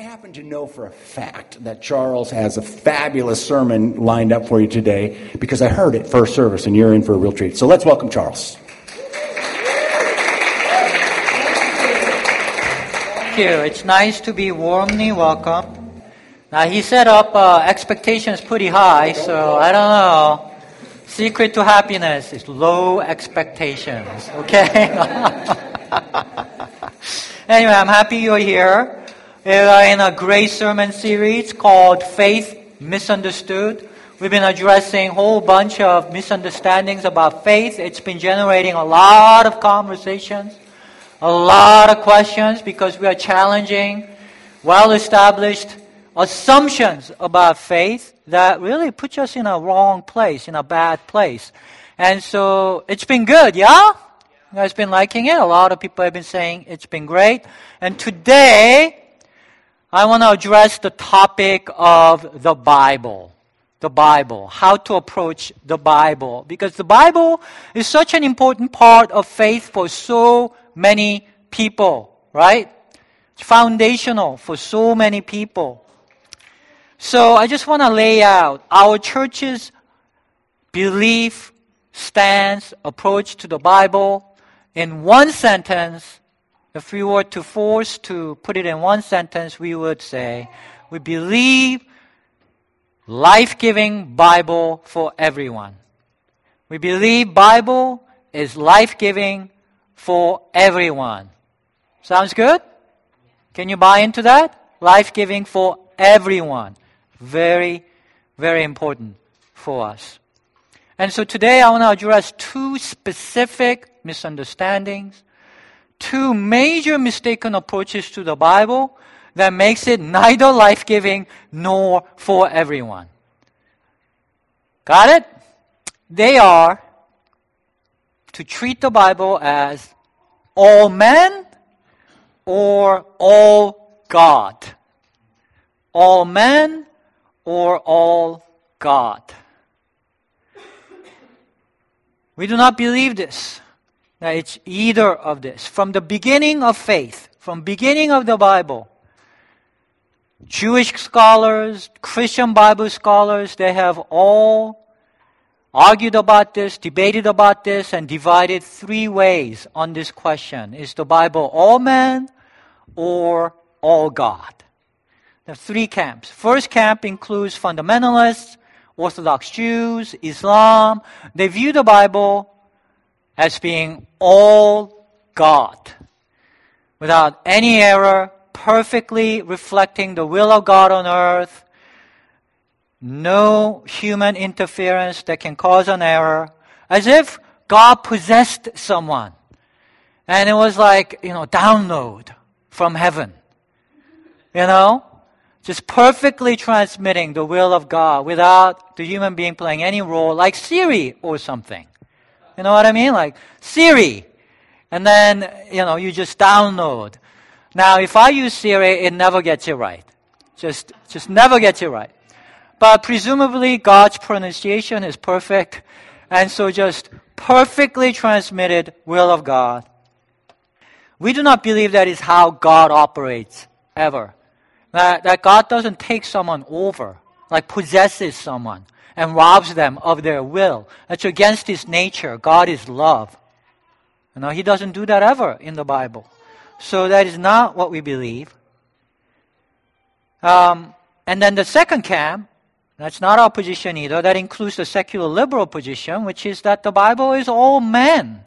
I happen to know for a fact that Charles has a fabulous sermon lined up for you today because I heard it first service and you're in for a real treat. So let's welcome Charles. Thank you. It's nice to be warmly welcome. Now he set up uh, expectations pretty high, so I don't know. Secret to happiness is low expectations. Okay. anyway, I'm happy you're here. We are in a great sermon series called Faith Misunderstood. We've been addressing a whole bunch of misunderstandings about faith. It's been generating a lot of conversations, a lot of questions because we are challenging well established assumptions about faith that really puts us in a wrong place, in a bad place. And so it's been good, yeah? You guys been liking it? A lot of people have been saying it's been great. And today, I want to address the topic of the Bible. The Bible. How to approach the Bible. Because the Bible is such an important part of faith for so many people, right? It's foundational for so many people. So I just want to lay out our church's belief, stance, approach to the Bible in one sentence if we were to force to put it in one sentence, we would say, we believe life-giving Bible for everyone. We believe Bible is life-giving for everyone. Sounds good? Can you buy into that? Life-giving for everyone. Very, very important for us. And so today I want to address two specific misunderstandings two major mistaken approaches to the Bible that makes it neither life-giving nor for everyone. Got it? They are to treat the Bible as all men or all God. All men or all God. We do not believe this. That it's either of this. From the beginning of faith, from beginning of the Bible, Jewish scholars, Christian Bible scholars, they have all argued about this, debated about this, and divided three ways on this question. Is the Bible all man or all God? There are three camps. First camp includes fundamentalists, Orthodox Jews, Islam. They view the Bible as being all God, without any error, perfectly reflecting the will of God on earth, no human interference that can cause an error, as if God possessed someone. And it was like, you know, download from heaven. You know? Just perfectly transmitting the will of God without the human being playing any role, like Siri or something. You know what I mean? Like Siri. And then, you know, you just download. Now, if I use Siri, it never gets it right. Just, just never gets it right. But presumably God's pronunciation is perfect. And so just perfectly transmitted will of God. We do not believe that is how God operates ever. That, that God doesn't take someone over, like possesses someone and robs them of their will. That's against his nature. God is love. You know, he doesn't do that ever in the Bible. So that is not what we believe. Um, and then the second camp, that's not our position either. That includes the secular liberal position, which is that the Bible is all men.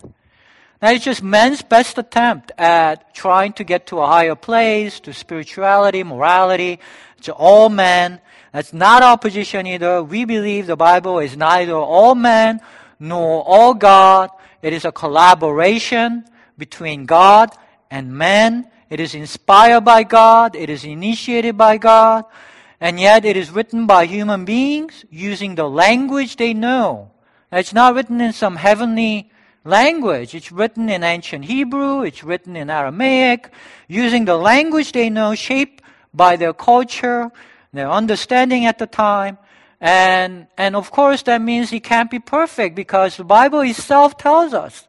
That is just men's best attempt at trying to get to a higher place, to spirituality, morality. It's all men. That's not our position either. We believe the Bible is neither all man nor all God. It is a collaboration between God and man. It is inspired by God. It is initiated by God. And yet it is written by human beings using the language they know. It's not written in some heavenly language. It's written in ancient Hebrew. It's written in Aramaic, using the language they know, shaped by their culture, their understanding at the time. And, and of course, that means it can't be perfect because the Bible itself tells us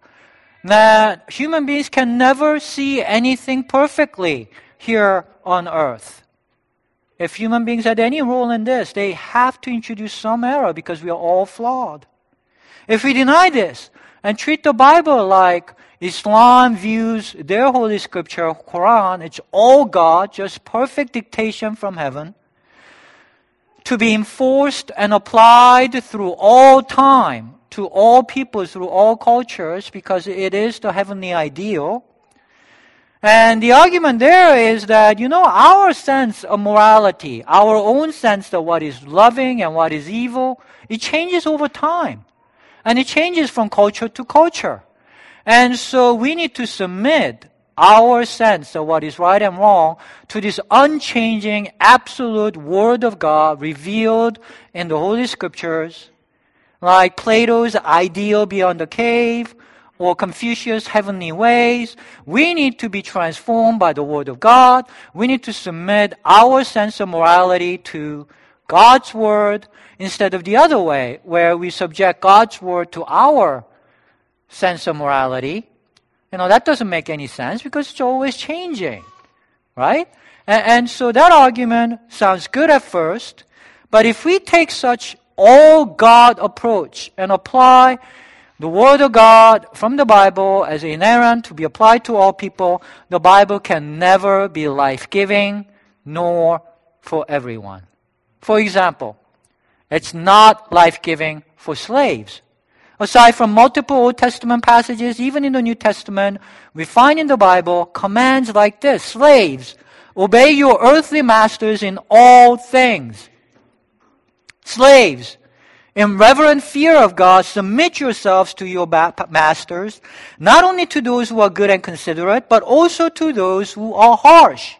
that human beings can never see anything perfectly here on earth. if human beings had any role in this, they have to introduce some error because we are all flawed. If we deny this and treat the Bible like Islam views their holy scripture, Quran, it's all God, just perfect dictation from heaven, to be enforced and applied through all time, to all people, through all cultures, because it is the heavenly ideal. And the argument there is that, you know, our sense of morality, our own sense of what is loving and what is evil, it changes over time. And it changes from culture to culture. And so we need to submit our sense of what is right and wrong to this unchanging, absolute Word of God revealed in the Holy Scriptures, like Plato's ideal beyond the cave or Confucius' heavenly ways. We need to be transformed by the Word of God. We need to submit our sense of morality to God's Word instead of the other way, where we subject God's Word to our sense of morality. You know, that doesn't make any sense because it's always changing, right? And, and so that argument sounds good at first, but if we take such all God approach and apply the Word of God from the Bible as inerrant to be applied to all people, the Bible can never be life giving nor for everyone. For example, it's not life giving for slaves. Aside from multiple Old Testament passages, even in the New Testament, we find in the Bible commands like this Slaves, obey your earthly masters in all things. Slaves, in reverent fear of God, submit yourselves to your masters, not only to those who are good and considerate, but also to those who are harsh.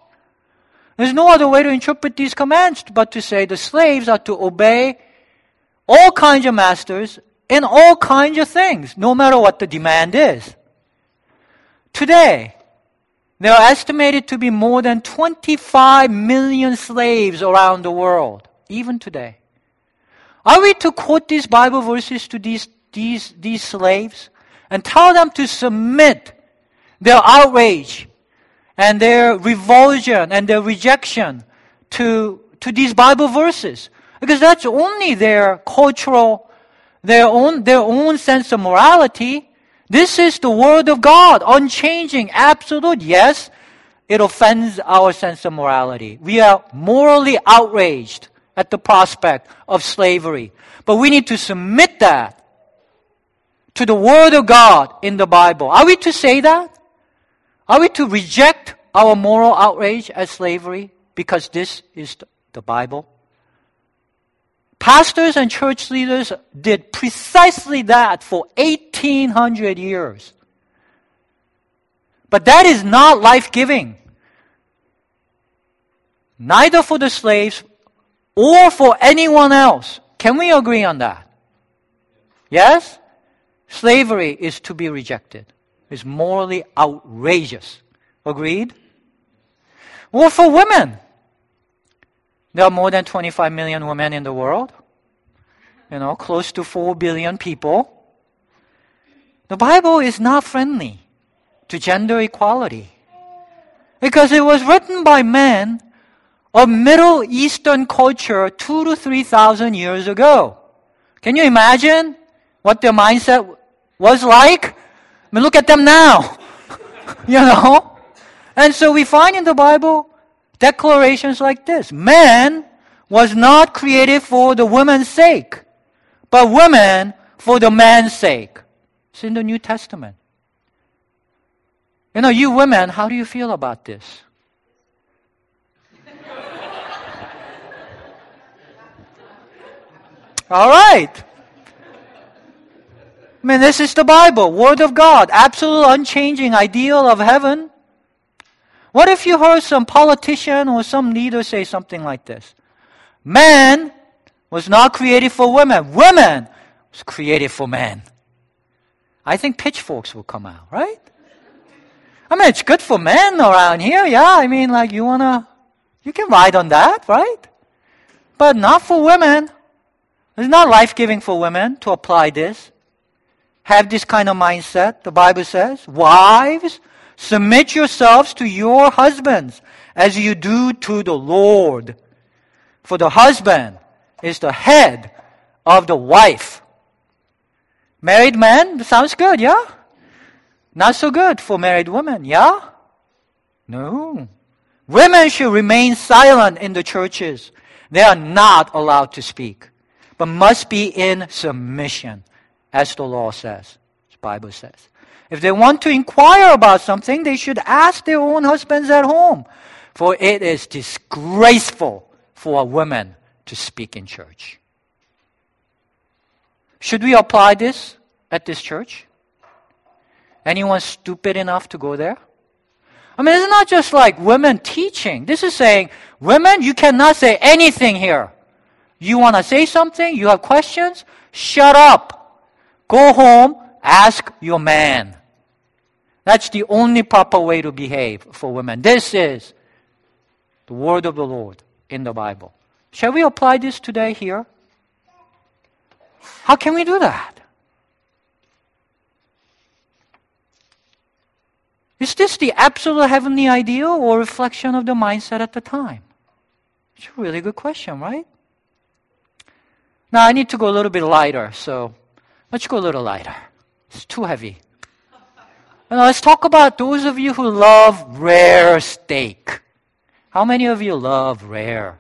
There's no other way to interpret these commands but to say the slaves are to obey all kinds of masters in all kinds of things, no matter what the demand is. Today, there are estimated to be more than 25 million slaves around the world, even today. Are we to quote these Bible verses to these, these, these slaves and tell them to submit their outrage and their revulsion and their rejection to, to these Bible verses? Because that's only their cultural their own, their own sense of morality. This is the Word of God, unchanging, absolute. Yes, it offends our sense of morality. We are morally outraged at the prospect of slavery. But we need to submit that to the Word of God in the Bible. Are we to say that? Are we to reject our moral outrage at slavery because this is the Bible? Pastors and church leaders did precisely that for 1800 years. But that is not life giving. Neither for the slaves or for anyone else. Can we agree on that? Yes? Slavery is to be rejected. It's morally outrageous. Agreed? Or for women. There are more than 25 million women in the world. You know, close to 4 billion people. The Bible is not friendly to gender equality. Because it was written by men of Middle Eastern culture two to three thousand years ago. Can you imagine what their mindset was like? I mean, look at them now. you know? And so we find in the Bible declarations like this Man was not created for the woman's sake, but woman for the man's sake. It's in the New Testament. You know, you women, how do you feel about this? All right. I mean, this is the Bible, Word of God, absolute unchanging ideal of heaven. What if you heard some politician or some leader say something like this? Man was not created for women. Women was created for men. I think pitchforks will come out, right? I mean, it's good for men around here. Yeah, I mean, like you wanna, you can ride on that, right? But not for women. It's not life giving for women to apply this. Have this kind of mindset, the Bible says. Wives, Submit yourselves to your husbands as you do to the Lord. For the husband is the head of the wife. Married man, sounds good, yeah? Not so good for married women, yeah? No. Women should remain silent in the churches. They are not allowed to speak, but must be in submission, as the law says, the Bible says. If they want to inquire about something, they should ask their own husbands at home, for it is disgraceful for a woman to speak in church. Should we apply this at this church? Anyone stupid enough to go there? I mean, it's not just like women teaching. This is saying, women, you cannot say anything here. You want to say something? You have questions? Shut up. Go home. Ask your man. That's the only proper way to behave for women. This is the word of the Lord in the Bible. Shall we apply this today here? How can we do that? Is this the absolute heavenly ideal or reflection of the mindset at the time? It's a really good question, right? Now I need to go a little bit lighter, so let's go a little lighter. It's too heavy. Let's talk about those of you who love rare steak. How many of you love rare?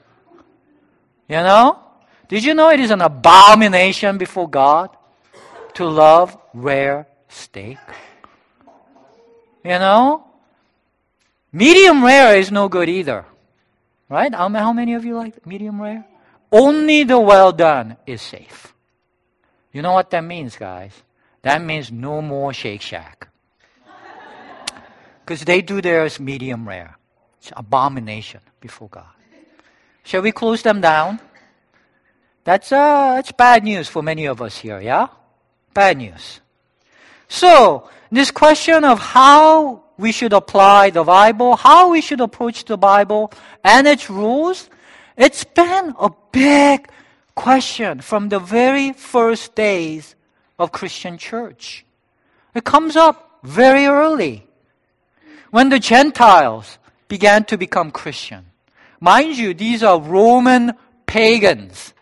You know? Did you know it is an abomination before God to love rare steak? You know? Medium rare is no good either. Right? How many of you like medium rare? Only the well done is safe. You know what that means, guys? That means no more Shake Shack. Because they do theirs medium rare. It's abomination before God. Shall we close them down? That's, uh, that's bad news for many of us here, yeah? Bad news. So, this question of how we should apply the Bible, how we should approach the Bible and its rules, it's been a big question from the very first days of Christian church. It comes up very early when the Gentiles began to become Christian. Mind you, these are Roman pagans.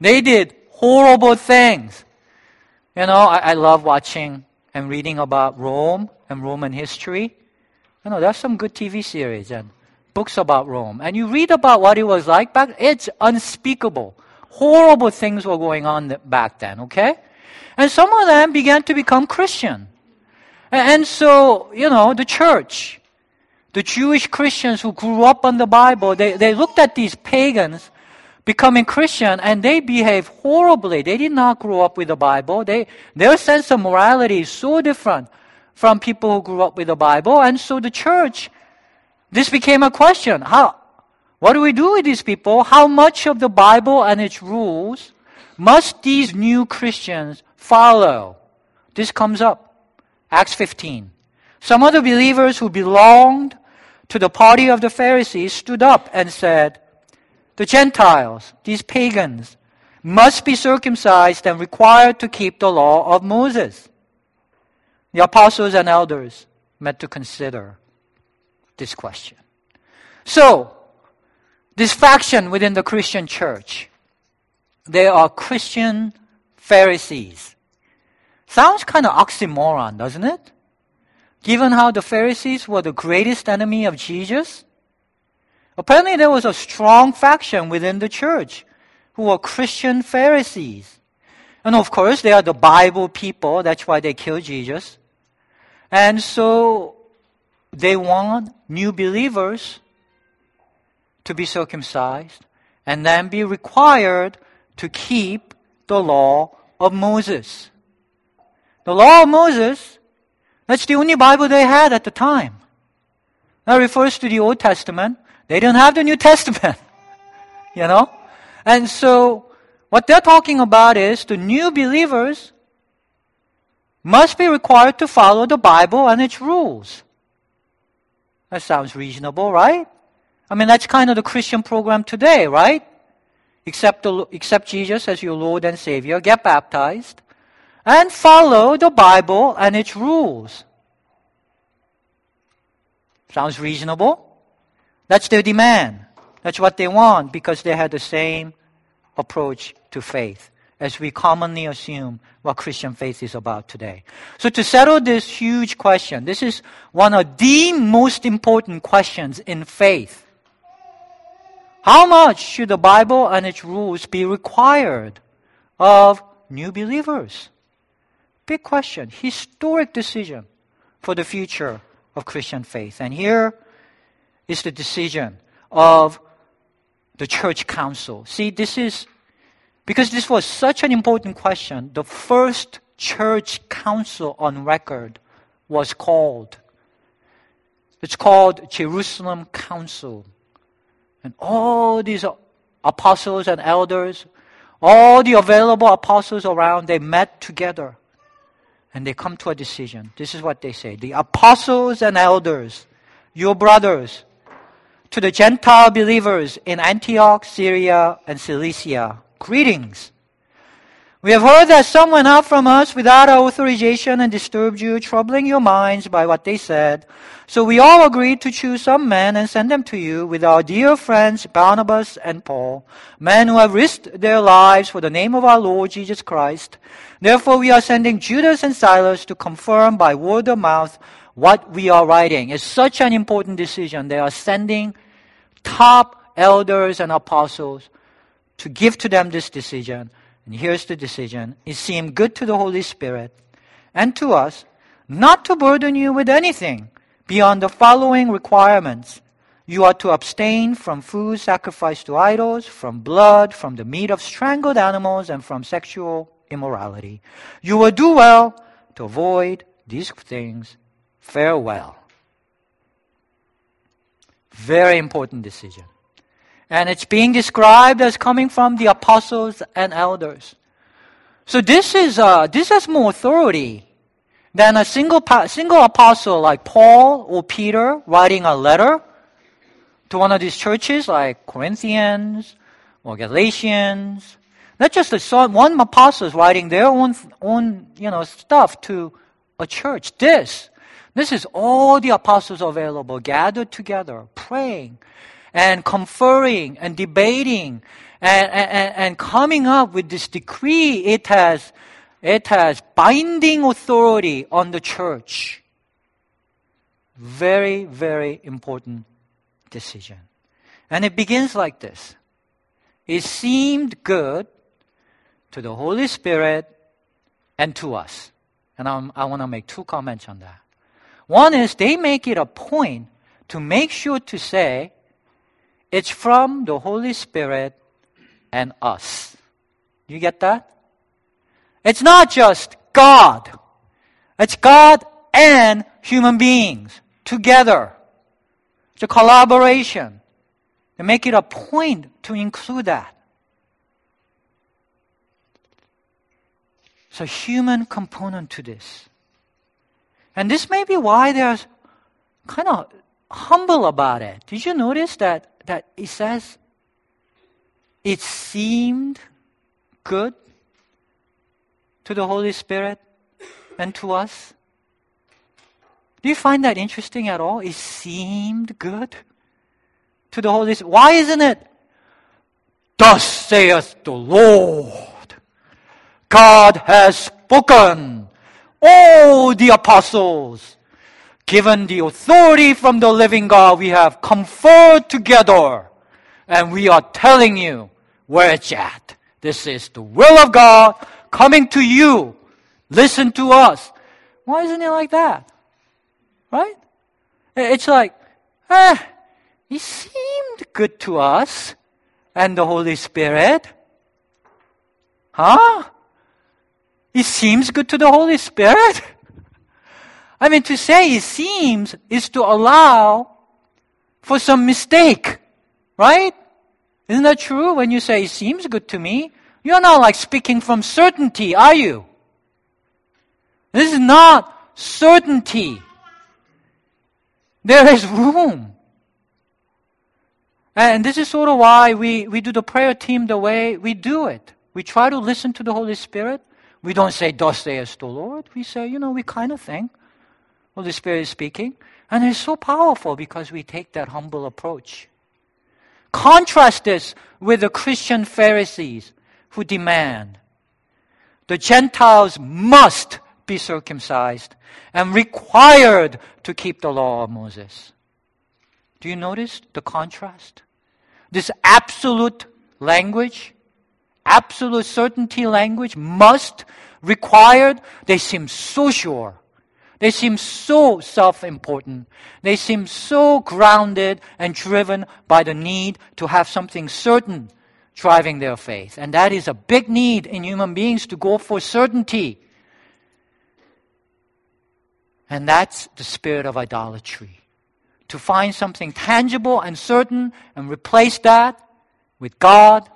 They did horrible things. You know, I, I love watching and reading about Rome and Roman history. You know, there's some good TV series and books about Rome. And you read about what it was like back, it's unspeakable. Horrible things were going on back then, okay? And some of them began to become Christian. And so, you know, the church, the Jewish Christians who grew up on the Bible, they, they looked at these pagans becoming Christian and they behave horribly. They did not grow up with the Bible. They, their sense of morality is so different from people who grew up with the Bible. And so the church, this became a question. How, what do we do with these people? How much of the Bible and its rules must these new Christians follow? This comes up. Acts 15. Some of the believers who belonged to the party of the Pharisees stood up and said, the Gentiles, these pagans, must be circumcised and required to keep the law of Moses. The apostles and elders met to consider this question. So, this faction within the Christian church, they are Christian Pharisees. Sounds kind of oxymoron, doesn't it? Given how the Pharisees were the greatest enemy of Jesus, Apparently, there was a strong faction within the church who were Christian Pharisees. And of course, they are the Bible people. That's why they killed Jesus. And so they want new believers to be circumcised and then be required to keep the law of Moses. The law of Moses, that's the only Bible they had at the time. That refers to the Old Testament. They don't have the New Testament. you know? And so, what they're talking about is the new believers must be required to follow the Bible and its rules. That sounds reasonable, right? I mean, that's kind of the Christian program today, right? Accept, the, accept Jesus as your Lord and Savior, get baptized, and follow the Bible and its rules. Sounds reasonable? That's their demand. That's what they want because they had the same approach to faith as we commonly assume what Christian faith is about today. So to settle this huge question, this is one of the most important questions in faith. How much should the Bible and its rules be required of new believers? Big question, historic decision for the future of Christian faith. And here is the decision of the church council. See, this is because this was such an important question, the first church council on record was called. It's called Jerusalem Council. And all these apostles and elders, all the available apostles around, they met together and they come to a decision. This is what they say The apostles and elders, your brothers, to the Gentile believers in Antioch, Syria, and Cilicia, greetings. We have heard that some went out from us without our authorization and disturbed you, troubling your minds by what they said. So we all agreed to choose some men and send them to you with our dear friends Barnabas and Paul, men who have risked their lives for the name of our Lord Jesus Christ. Therefore we are sending Judas and Silas to confirm by word of mouth what we are writing. It's such an important decision. They are sending top elders and apostles to give to them this decision and here's the decision. It seemed good to the Holy Spirit and to us not to burden you with anything beyond the following requirements. You are to abstain from food sacrificed to idols, from blood, from the meat of strangled animals, and from sexual immorality. You will do well to avoid these things. Farewell. Very important decision. And it's being described as coming from the apostles and elders. So this is, uh, this has more authority than a single, single apostle like Paul or Peter writing a letter to one of these churches like Corinthians or Galatians. Not just a, one apostle is writing their own, own, you know, stuff to a church. This, this is all the apostles available, gathered together, praying, and conferring and debating and, and, and coming up with this decree, it has, it has binding authority on the church. Very, very important decision. And it begins like this. It seemed good to the Holy Spirit and to us. And I'm, i want to make two comments on that. One is they make it a point to make sure to say it's from the Holy Spirit and us. You get that? It's not just God. It's God and human beings together. It's a collaboration. They make it a point to include that. It's a human component to this. And this may be why they're kind of humble about it. Did you notice that that it says it seemed good to the Holy Spirit and to us? Do you find that interesting at all? It seemed good to the Holy Spirit. Why isn't it? Thus saith the Lord. God has spoken. All the apostles given the authority from the living God, we have conferred together and we are telling you where it's at. This is the will of God coming to you. Listen to us. Why isn't it like that? Right? It's like, eh, it seemed good to us and the Holy Spirit. Huh? It seems good to the Holy Spirit? I mean, to say it seems is to allow for some mistake, right? Isn't that true? When you say it seems good to me, you're not like speaking from certainty, are you? This is not certainty. There is room. And this is sort of why we, we do the prayer team the way we do it. We try to listen to the Holy Spirit. We don't say, Thus says the Lord. We say, you know, we kind of think. Holy Spirit is speaking. And it's so powerful because we take that humble approach. Contrast this with the Christian Pharisees who demand the Gentiles must be circumcised and required to keep the law of Moses. Do you notice the contrast? This absolute language, absolute certainty language, must, required, they seem so sure. They seem so self important. They seem so grounded and driven by the need to have something certain driving their faith. And that is a big need in human beings to go for certainty. And that's the spirit of idolatry. To find something tangible and certain and replace that with God.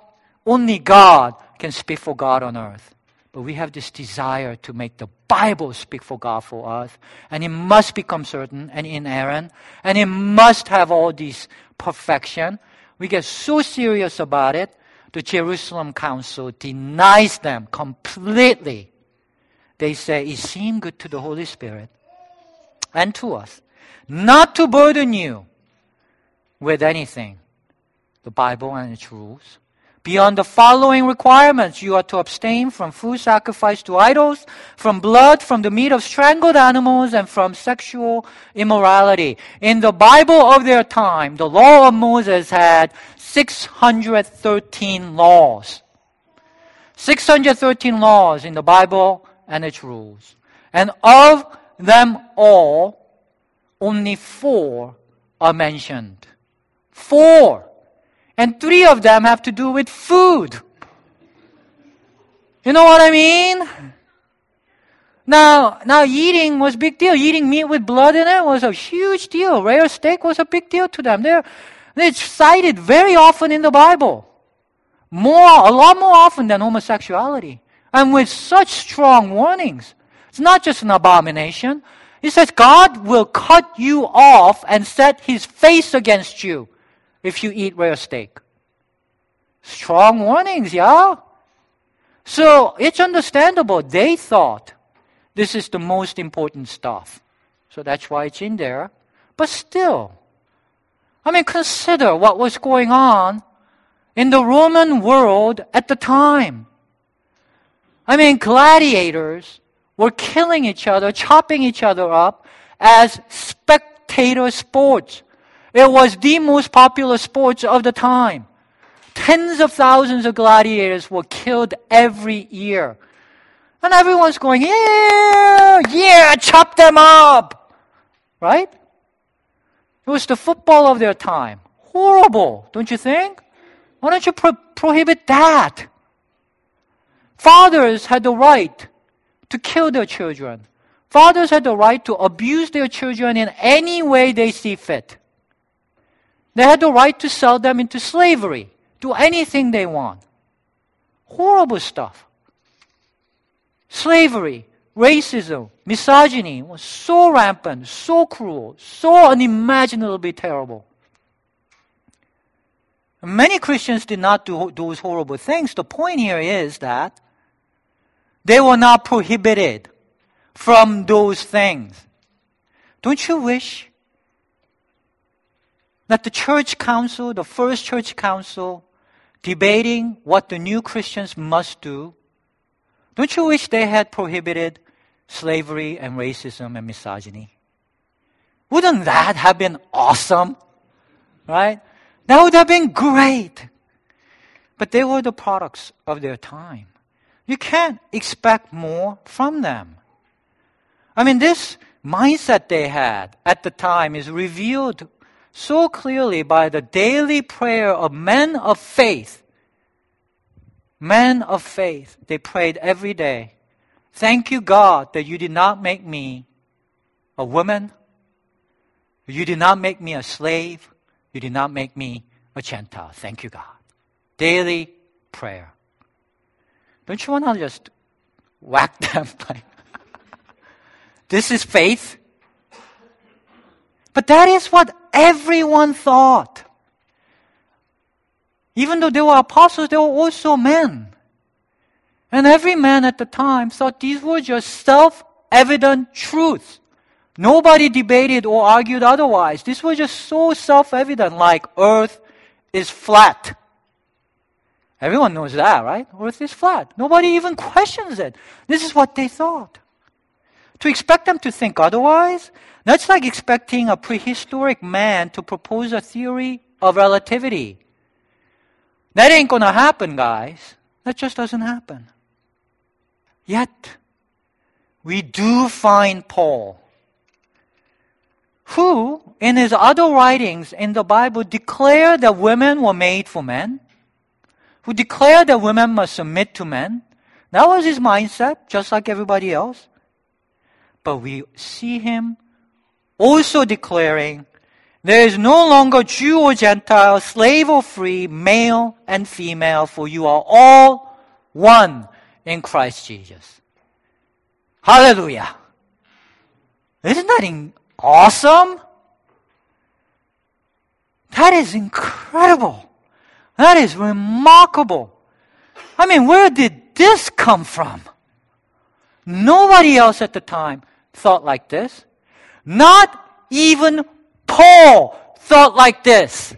Only God can speak for God on earth. But we have this desire to make the Bible speak for God for us. And it must become certain and inerrant. And it must have all these perfection. We get so serious about it the Jerusalem Council denies them completely. They say it seemed good to the Holy Spirit and to us not to burden you with anything, the Bible and its rules. Beyond the following requirements, you are to abstain from food sacrificed to idols, from blood, from the meat of strangled animals, and from sexual immorality. In the Bible of their time, the law of Moses had 613 laws. 613 laws in the Bible and its rules. And of them all, only four are mentioned. Four. And three of them have to do with food. You know what I mean? Now, now eating was big deal. Eating meat with blood in it was a huge deal. Rare steak was a big deal to them. They're, cited very often in the Bible. More, a lot more often than homosexuality. And with such strong warnings. It's not just an abomination. He says God will cut you off and set his face against you if you eat rare steak. Strong warnings, yeah? So it's understandable. They thought this is the most important stuff. So that's why it's in there. But still, I mean, consider what was going on in the Roman world at the time. I mean, gladiators were killing each other, chopping each other up as spectator sports. It was the most popular sports of the time. Tens of thousands of gladiators were killed every year. And everyone's going, yeah, yeah, chop them up. Right? It was the football of their time. Horrible, don't you think? Why don't you pro- prohibit that? Fathers had the right to kill their children. Fathers had the right to abuse their children in any way they see fit. They had the right to sell them into slavery, do anything they want. Horrible stuff. Slavery, racism, misogyny was so rampant, so cruel, so unimaginably terrible. Many Christians did not do those horrible things. The point here is that they were not prohibited from those things. Don't you wish that the church council, the first church council, debating what the new Christians must do, don't you wish they had prohibited slavery and racism and misogyny. Wouldn't that have been awesome? Right? That would have been great. But they were the products of their time. You can't expect more from them. I mean, this mindset they had at the time is revealed so clearly by the daily prayer of men of faith. Men of faith, they prayed every day. Thank you, God, that you did not make me a woman. You did not make me a slave. You did not make me a Gentile. Thank you, God. Daily prayer. Don't you want to just whack them? this is faith. But that is what everyone thought. Even though they were apostles, they were also men. And every man at the time thought these were just self evident truths. Nobody debated or argued otherwise. This was just so self evident, like earth is flat. Everyone knows that, right? Earth is flat. Nobody even questions it. This is what they thought. To expect them to think otherwise, that's like expecting a prehistoric man to propose a theory of relativity. That ain't gonna happen, guys. That just doesn't happen. Yet, we do find Paul, who, in his other writings in the Bible, declared that women were made for men, who declared that women must submit to men. That was his mindset, just like everybody else. But we see him also declaring there is no longer Jew or Gentile, slave or free, male and female, for you are all one in Christ Jesus. Hallelujah. Isn't that awesome? That is incredible. That is remarkable. I mean, where did this come from? Nobody else at the time thought like this. Not even Paul thought like this.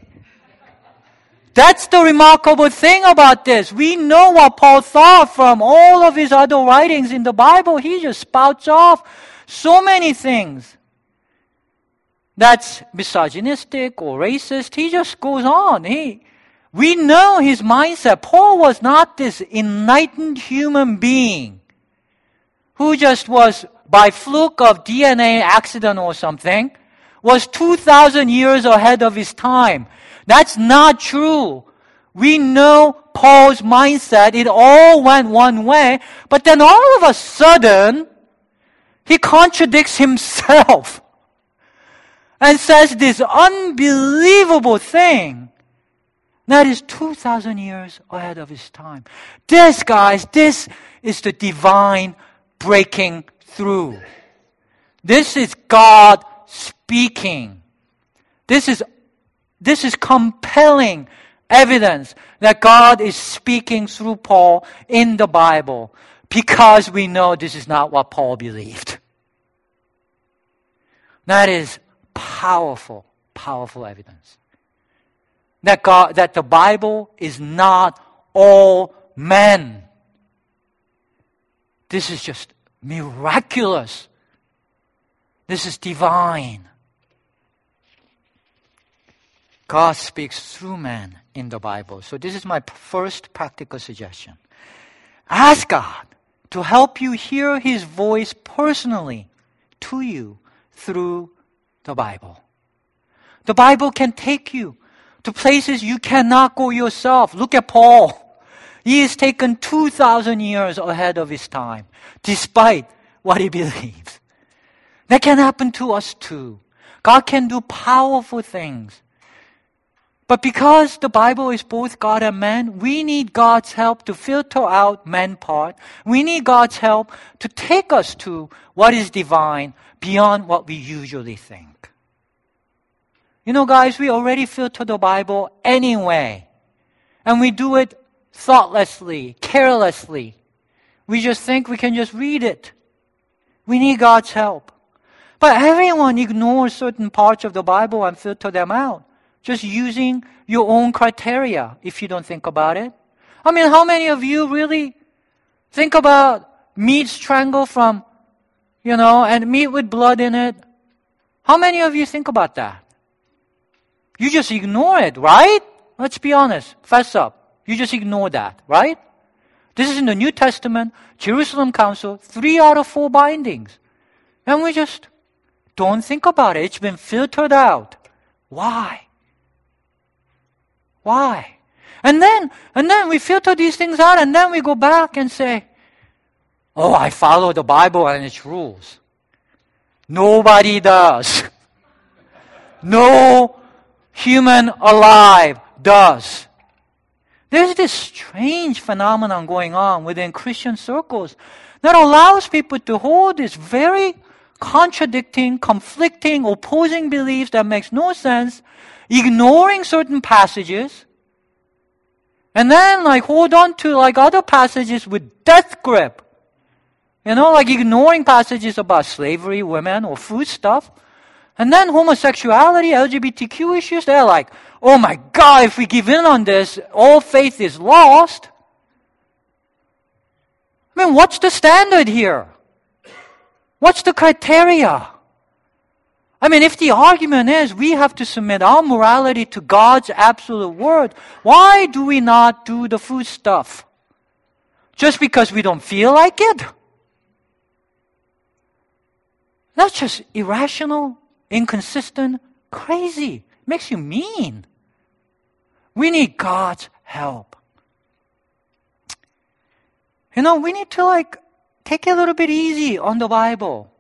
That's the remarkable thing about this. We know what Paul thought from all of his other writings in the Bible. He just spouts off so many things that's misogynistic or racist. He just goes on. He, we know his mindset. Paul was not this enlightened human being who just was by fluke of DNA accident or something was 2,000 years ahead of his time. That's not true. We know Paul's mindset. It all went one way, but then all of a sudden, he contradicts himself and says this unbelievable thing that is 2,000 years ahead of his time. This, guys, this is the divine breaking through. This is God speaking. This is, this is compelling evidence that God is speaking through Paul in the Bible because we know this is not what Paul believed. That is powerful, powerful evidence. That God, that the Bible is not all men. This is just miraculous. This is divine. God speaks through man in the Bible. So this is my first practical suggestion. Ask God to help you hear His voice personally to you through the Bible. The Bible can take you to places you cannot go yourself. Look at Paul. He is taken 2,000 years ahead of his time, despite what he believes. That can happen to us too. God can do powerful things. But because the Bible is both God and man, we need God's help to filter out man part. We need God's help to take us to what is divine beyond what we usually think. You know, guys, we already filter the Bible anyway. And we do it thoughtlessly, carelessly. We just think we can just read it. We need God's help. But everyone ignores certain parts of the Bible and filter them out. Just using your own criteria if you don't think about it. I mean, how many of you really think about meat strangled from, you know, and meat with blood in it? How many of you think about that? You just ignore it, right? Let's be honest. Fess up. You just ignore that, right? This is in the New Testament, Jerusalem Council, three out of four bindings. And we just don't think about it. It's been filtered out. Why? Why? And then, and then we filter these things out and then we go back and say, Oh, I follow the Bible and its rules. Nobody does. No human alive does. There's this strange phenomenon going on within Christian circles that allows people to hold this very contradicting, conflicting, opposing beliefs that makes no sense, ignoring certain passages, and then like hold on to like other passages with death grip. You know, like ignoring passages about slavery, women, or food stuff. And then homosexuality, LGBTQ issues, they're like, oh my God, if we give in on this, all faith is lost. I mean, what's the standard here? What's the criteria? I mean, if the argument is we have to submit our morality to God's absolute word, why do we not do the food stuff? Just because we don't feel like it? That's just irrational, inconsistent, crazy. Makes you mean. We need God's help. You know, we need to like take a little bit easy on the Bible.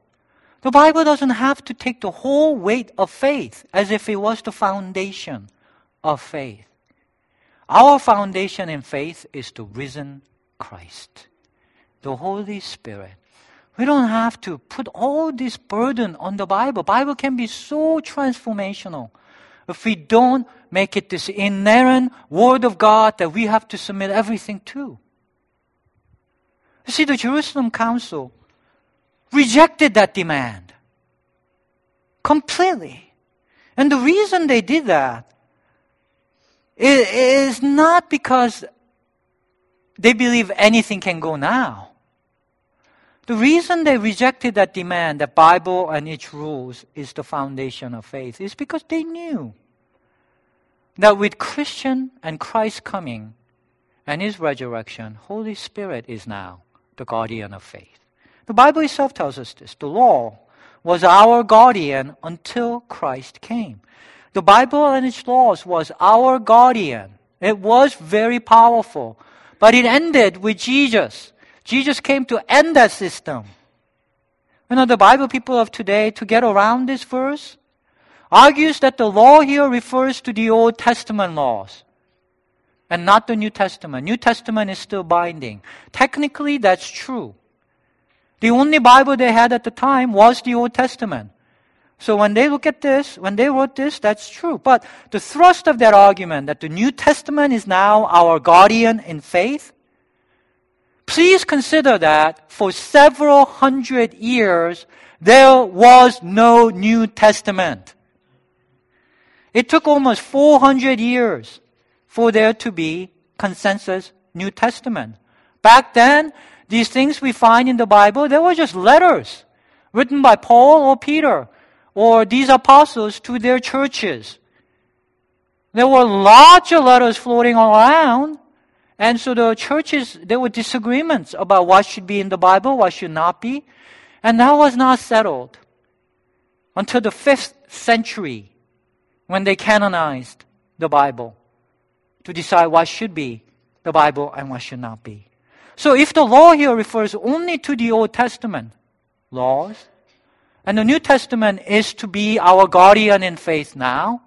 The Bible doesn't have to take the whole weight of faith as if it was the foundation of faith. Our foundation in faith is the risen Christ, the Holy Spirit. We don't have to put all this burden on the Bible. Bible can be so transformational if we don't make it this inerrant word of God that we have to submit everything to. You see, the Jerusalem Council rejected that demand completely. And the reason they did that is not because they believe anything can go now. The reason they rejected that demand, that Bible and its rules is the foundation of faith, is because they knew that with Christian and Christ coming and his resurrection, Holy Spirit is now the guardian of faith. The Bible itself tells us this. The law was our guardian until Christ came. The Bible and its laws was our guardian. It was very powerful. But it ended with Jesus. Jesus came to end that system. You know, the Bible people of today, to get around this verse, argues that the law here refers to the Old Testament laws and not the New Testament. New Testament is still binding. Technically, that's true. The only Bible they had at the time was the Old Testament. So when they look at this, when they wrote this, that's true. But the thrust of that argument that the New Testament is now our guardian in faith, please consider that for several hundred years, there was no New Testament. It took almost 400 years for there to be consensus New Testament. Back then, these things we find in the Bible, they were just letters written by Paul or Peter or these apostles to their churches. There were lots of letters floating around. And so the churches, there were disagreements about what should be in the Bible, what should not be. And that was not settled until the fifth century when they canonized the Bible to decide what should be the Bible and what should not be. So if the law here refers only to the Old Testament laws, and the New Testament is to be our guardian in faith now.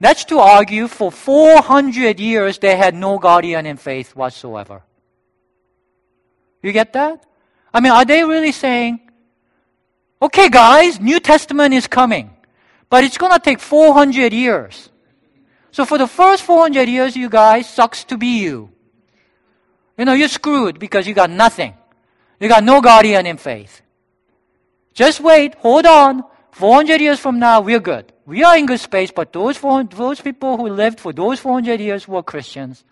That's to argue for 400 years they had no guardian in faith whatsoever. You get that? I mean, are they really saying, okay, guys, New Testament is coming, but it's going to take 400 years. So for the first 400 years, you guys, sucks to be you. You know, you're screwed because you got nothing. You got no guardian in faith. Just wait, hold on. 400 years from now, we're good. We are in good space, but those, 400, those people who lived for those 400 years were Christians.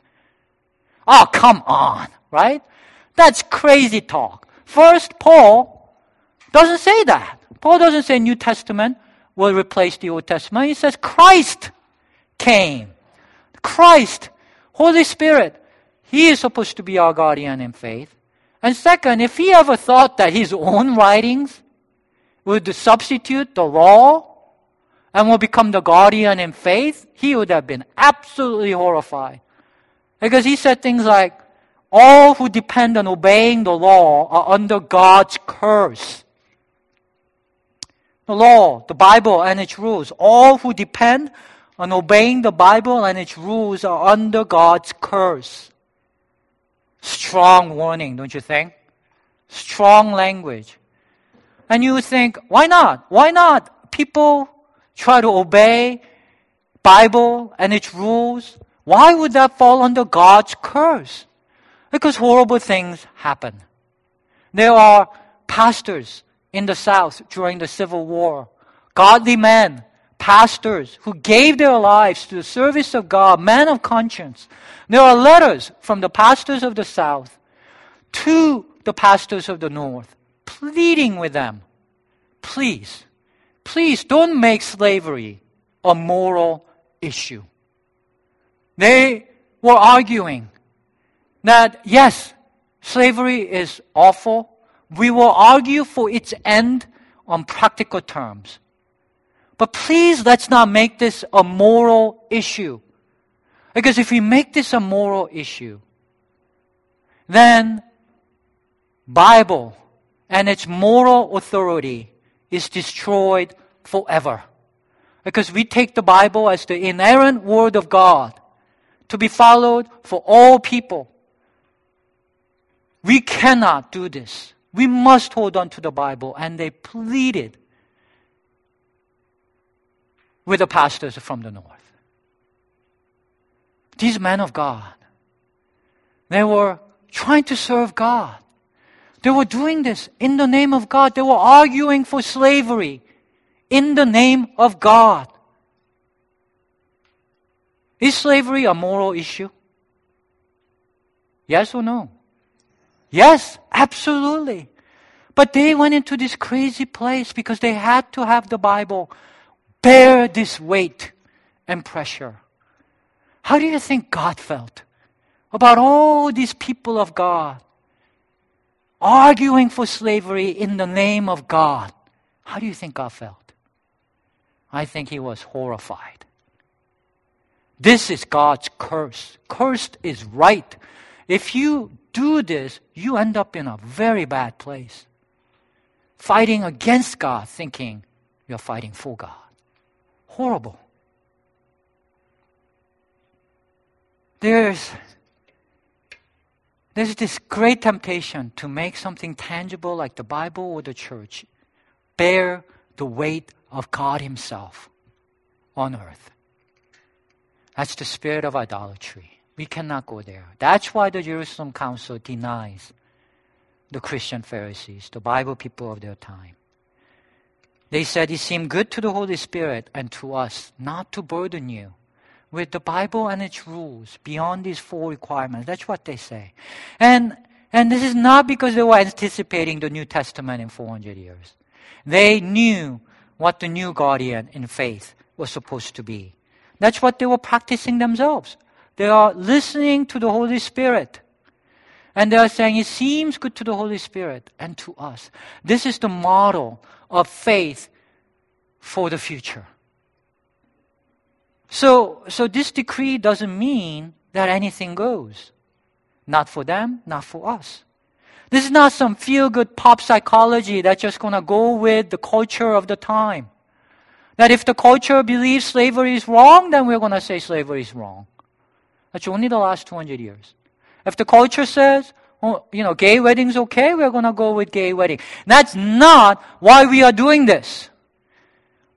Oh, come on, right? That's crazy talk. First, Paul doesn't say that. Paul doesn't say New Testament will replace the Old Testament. He says Christ came. Christ, Holy Spirit, He is supposed to be our guardian in faith. And second, if He ever thought that His own writings would substitute the law and will become the guardian in faith, he would have been absolutely horrified. Because he said things like, all who depend on obeying the law are under God's curse. The law, the Bible, and its rules, all who depend on obeying the Bible and its rules are under God's curse. Strong warning, don't you think? Strong language. And you think, why not? Why not? People try to obey Bible and its rules. Why would that fall under God's curse? Because horrible things happen. There are pastors in the South during the Civil War godly men, pastors who gave their lives to the service of God, men of conscience. There are letters from the pastors of the South to the pastors of the North, pleading with them, please, please don't make slavery a moral issue. They were arguing that yes, slavery is awful. We will argue for its end on practical terms. But please let's not make this a moral issue. Because if we make this a moral issue, then Bible and its moral authority is destroyed forever. Because we take the Bible as the inerrant word of God to be followed for all people. We cannot do this. We must hold on to the Bible. And they pleaded with the pastors from the north. These men of God, they were trying to serve God. They were doing this in the name of God. They were arguing for slavery in the name of God. Is slavery a moral issue? Yes or no? Yes, absolutely. But they went into this crazy place because they had to have the Bible bear this weight and pressure. How do you think God felt about all these people of God arguing for slavery in the name of God? How do you think God felt? I think he was horrified. This is God's curse. Cursed is right. If you do this, you end up in a very bad place. Fighting against God, thinking you're fighting for God. Horrible. There's, there's this great temptation to make something tangible like the Bible or the church bear the weight of God Himself on earth. That's the spirit of idolatry. We cannot go there. That's why the Jerusalem Council denies the Christian Pharisees, the Bible people of their time. They said it seemed good to the Holy Spirit and to us not to burden you with the Bible and its rules beyond these four requirements. That's what they say. And, and this is not because they were anticipating the New Testament in 400 years. They knew what the new guardian in faith was supposed to be. That's what they were practicing themselves. They are listening to the Holy Spirit. And they are saying, it seems good to the Holy Spirit and to us. This is the model of faith for the future. So, so this decree doesn't mean that anything goes. Not for them, not for us. This is not some feel good pop psychology that's just to go with the culture of the time. That if the culture believes slavery is wrong, then we're to say slavery is wrong. That's only the last 200 years. If the culture says, oh, you know, gay wedding's okay, we're to go with gay wedding. That's not why we are doing this.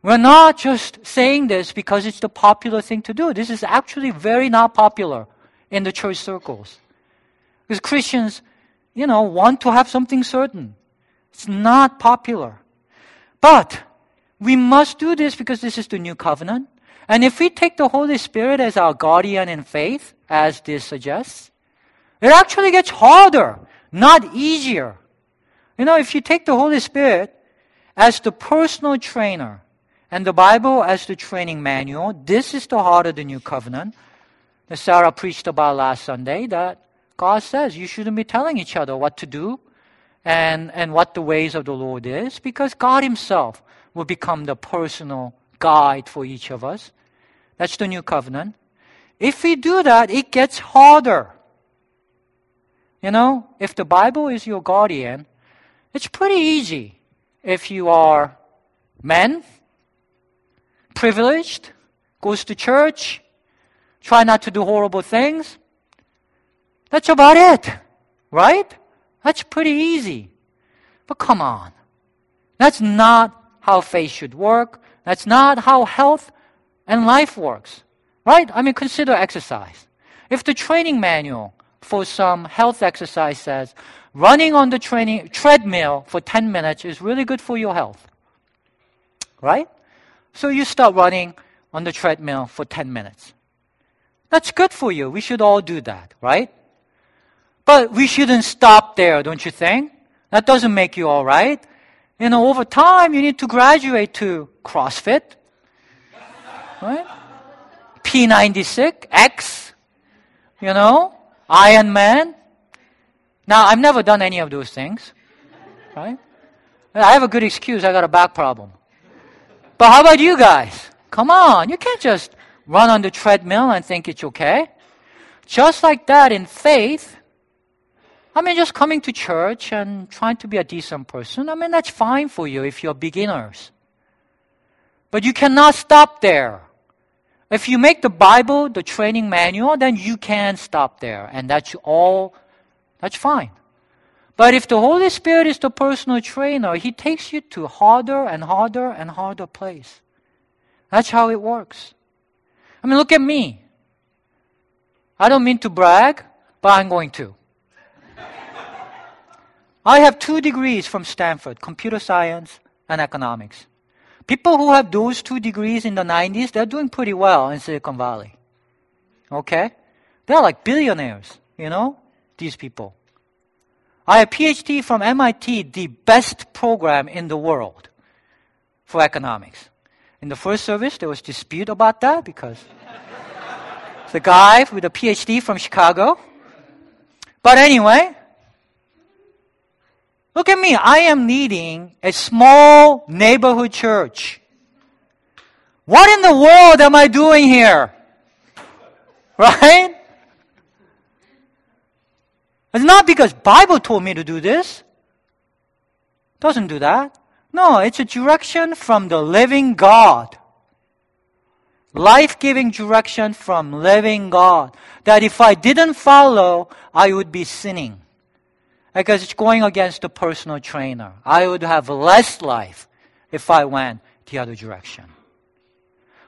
We're not just saying this because it's the popular thing to do. This is actually very not popular in the church circles. Because Christians, you know, want to have something certain. It's not popular. But we must do this because this is the new covenant. And if we take the Holy Spirit as our guardian in faith, as this suggests, it actually gets harder, not easier. You know, if you take the Holy Spirit as the personal trainer and the Bible as the training manual, this is the heart of the new covenant that Sarah preached about last Sunday that God says you shouldn't be telling each other what to do and, and what the ways of the Lord is because God Himself will become the personal guide for each of us. That's the new covenant. If we do that, it gets harder. You know, if the Bible is your guardian, it's pretty easy if you are men, privileged, goes to church, try not to do horrible things. That's about it, right? That's pretty easy. But come on. That's not how faith should work. That's not how health and life works. Right? I mean, consider exercise. If the training manual for some health exercise says running on the training treadmill for 10 minutes is really good for your health. Right? So you start running on the treadmill for 10 minutes. That's good for you. We should all do that, right? But we shouldn't stop there, don't you think? That doesn't make you all right. You know, over time, you need to graduate to CrossFit, right? P90X, you know, Iron Man. Now, I've never done any of those things, right? I have a good excuse. I got a back problem. But how about you guys? Come on, you can't just run on the treadmill and think it's okay. Just like that in faith, I mean, just coming to church and trying to be a decent person, I mean, that's fine for you if you're beginners. But you cannot stop there. If you make the Bible the training manual, then you can stop there. And that's all, that's fine. But if the Holy Spirit is the personal trainer, He takes you to harder and harder and harder place. That's how it works. I mean, look at me. I don't mean to brag, but I'm going to. I have two degrees from Stanford computer science and economics. People who have those two degrees in the 90s, they're doing pretty well in Silicon Valley. Okay? They're like billionaires, you know, these people. I have a PhD from MIT, the best program in the world for economics. In the first service, there was dispute about that because the guy with a PhD from Chicago. But anyway, look at me. I am leading a small neighborhood church. What in the world am I doing here? Right? It's not because Bible told me to do this. Doesn't do that. No, it's a direction from the living God. Life giving direction from living God. That if I didn't follow, I would be sinning. Because it's going against the personal trainer. I would have less life if I went the other direction.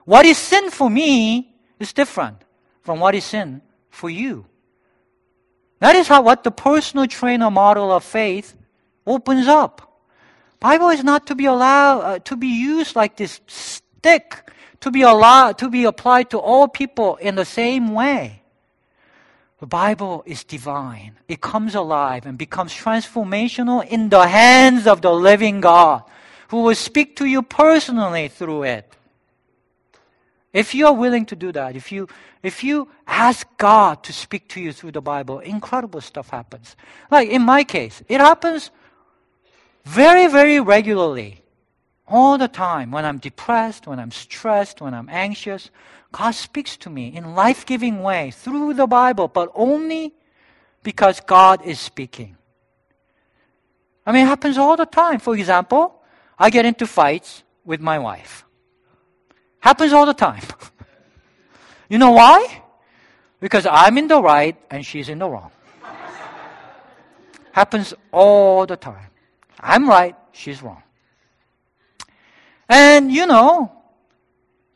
What is sin for me is different from what is sin for you. That is how what the personal trainer model of faith opens up. Bible is not to be allowed uh, to be used like this stick to be allowed to be applied to all people in the same way. The Bible is divine. It comes alive and becomes transformational in the hands of the living God who will speak to you personally through it. If you are willing to do that, if you if you ask God to speak to you through the Bible, incredible stuff happens. Like in my case, it happens very, very regularly, all the time, when I'm depressed, when I'm stressed, when I'm anxious, God speaks to me in life-giving way through the Bible, but only because God is speaking. I mean, it happens all the time. For example, I get into fights with my wife. Happens all the time. you know why? Because I'm in the right and she's in the wrong. Happens all the time. I'm right, she's wrong. And you know,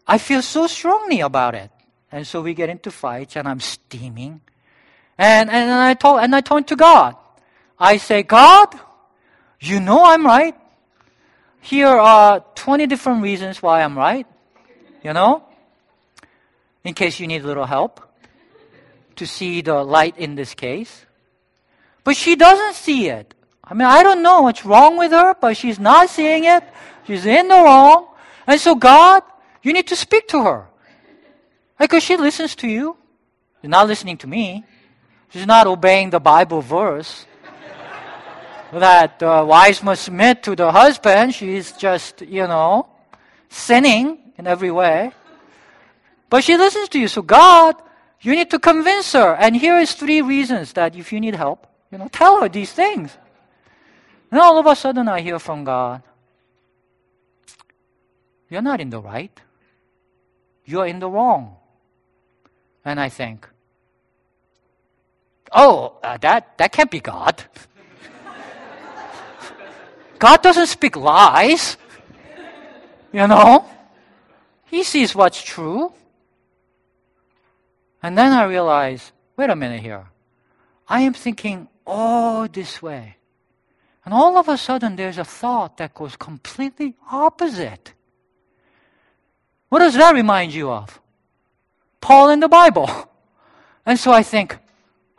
I feel so strongly about it. And so we get into fights and I'm steaming. And, and I told, and I turn to God. I say, God, you know I'm right. Here are 20 different reasons why I'm right. You know? In case you need a little help to see the light in this case. But she doesn't see it. I mean, I don't know what's wrong with her, but she's not seeing it. She's in the wrong. And so, God, you need to speak to her. Because she listens to you. She's not listening to me. She's not obeying the Bible verse that uh, wives must submit to the husband. She's just, you know, sinning in every way. But she listens to you. So, God, you need to convince her. And here is three reasons that if you need help, you know, tell her these things. And all of a sudden I hear from God, You're not in the right. You're in the wrong. And I think, Oh, uh, that, that can't be God. God doesn't speak lies. You know? He sees what's true. And then I realize, wait a minute here. I am thinking all this way. And all of a sudden, there's a thought that goes completely opposite. What does that remind you of? Paul in the Bible. And so I think,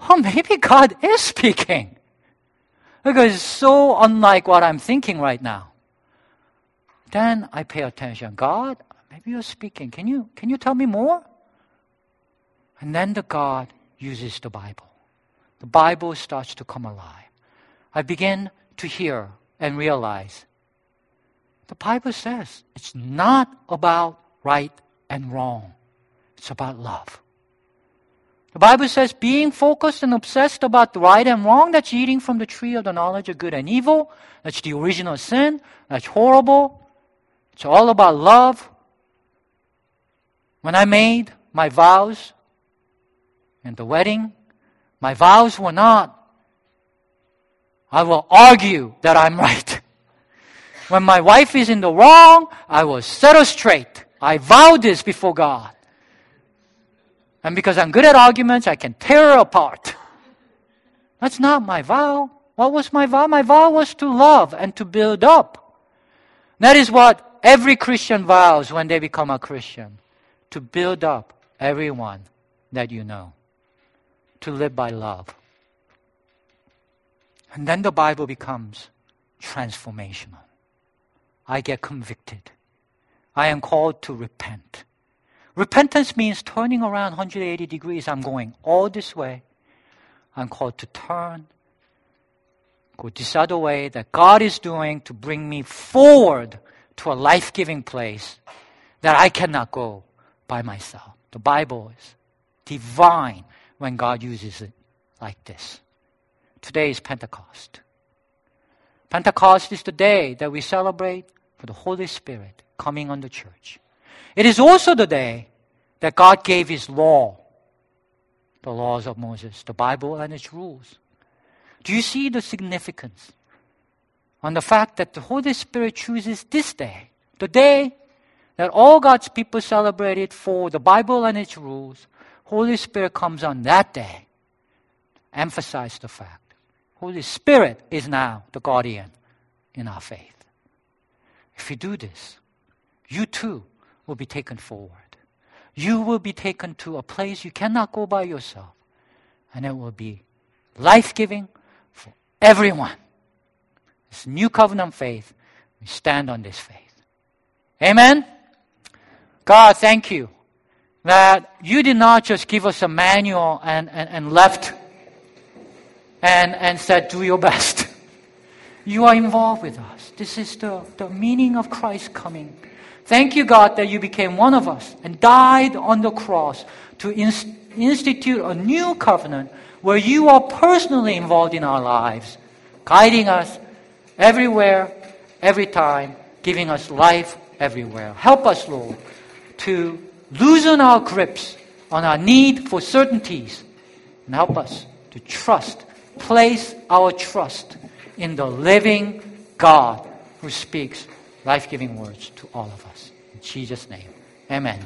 oh, maybe God is speaking. Because it's so unlike what I'm thinking right now. Then I pay attention. God, maybe you're speaking. Can you, can you tell me more? And then the God uses the Bible. The Bible starts to come alive. I begin to hear and realize the Bible says it's not about right and wrong, it's about love. The Bible says being focused and obsessed about the right and wrong, that's eating from the tree of the knowledge of good and evil. That's the original sin. That's horrible. It's all about love. When I made my vows in the wedding, my vows were not, I will argue that I'm right. When my wife is in the wrong, I will set her straight. I vow this before God. And because I'm good at arguments, I can tear her apart. That's not my vow. What was my vow? My vow was to love and to build up. That is what every Christian vows when they become a Christian to build up everyone that you know, to live by love. And then the Bible becomes transformational. I get convicted. I am called to repent. Repentance means turning around 180 degrees. I'm going all this way. I'm called to turn, go this other way that God is doing to bring me forward to a life giving place that I cannot go by myself. The Bible is divine when God uses it like this. Today is Pentecost. Pentecost is the day that we celebrate for the Holy Spirit coming on the church. It is also the day that God gave His law, the laws of Moses, the Bible and its rules. Do you see the significance on the fact that the Holy Spirit chooses this day, the day that all God's people celebrated for the Bible and its rules? Holy Spirit comes on that day. Emphasize the fact. Holy Spirit is now the guardian in our faith. If you do this, you too will be taken forward. You will be taken to a place you cannot go by yourself. And it will be life giving for everyone. This new covenant faith, we stand on this faith. Amen? God, thank you that you did not just give us a manual and, and, and left and, and said, do your best. You are involved with us. This is the, the meaning of Christ coming. Thank you, God, that you became one of us and died on the cross to inst- institute a new covenant where you are personally involved in our lives, guiding us everywhere, every time, giving us life everywhere. Help us, Lord, to loosen our grips on our need for certainties and help us to trust, place our trust in the living God who speaks life giving words to all of us. In Jesus' name, amen.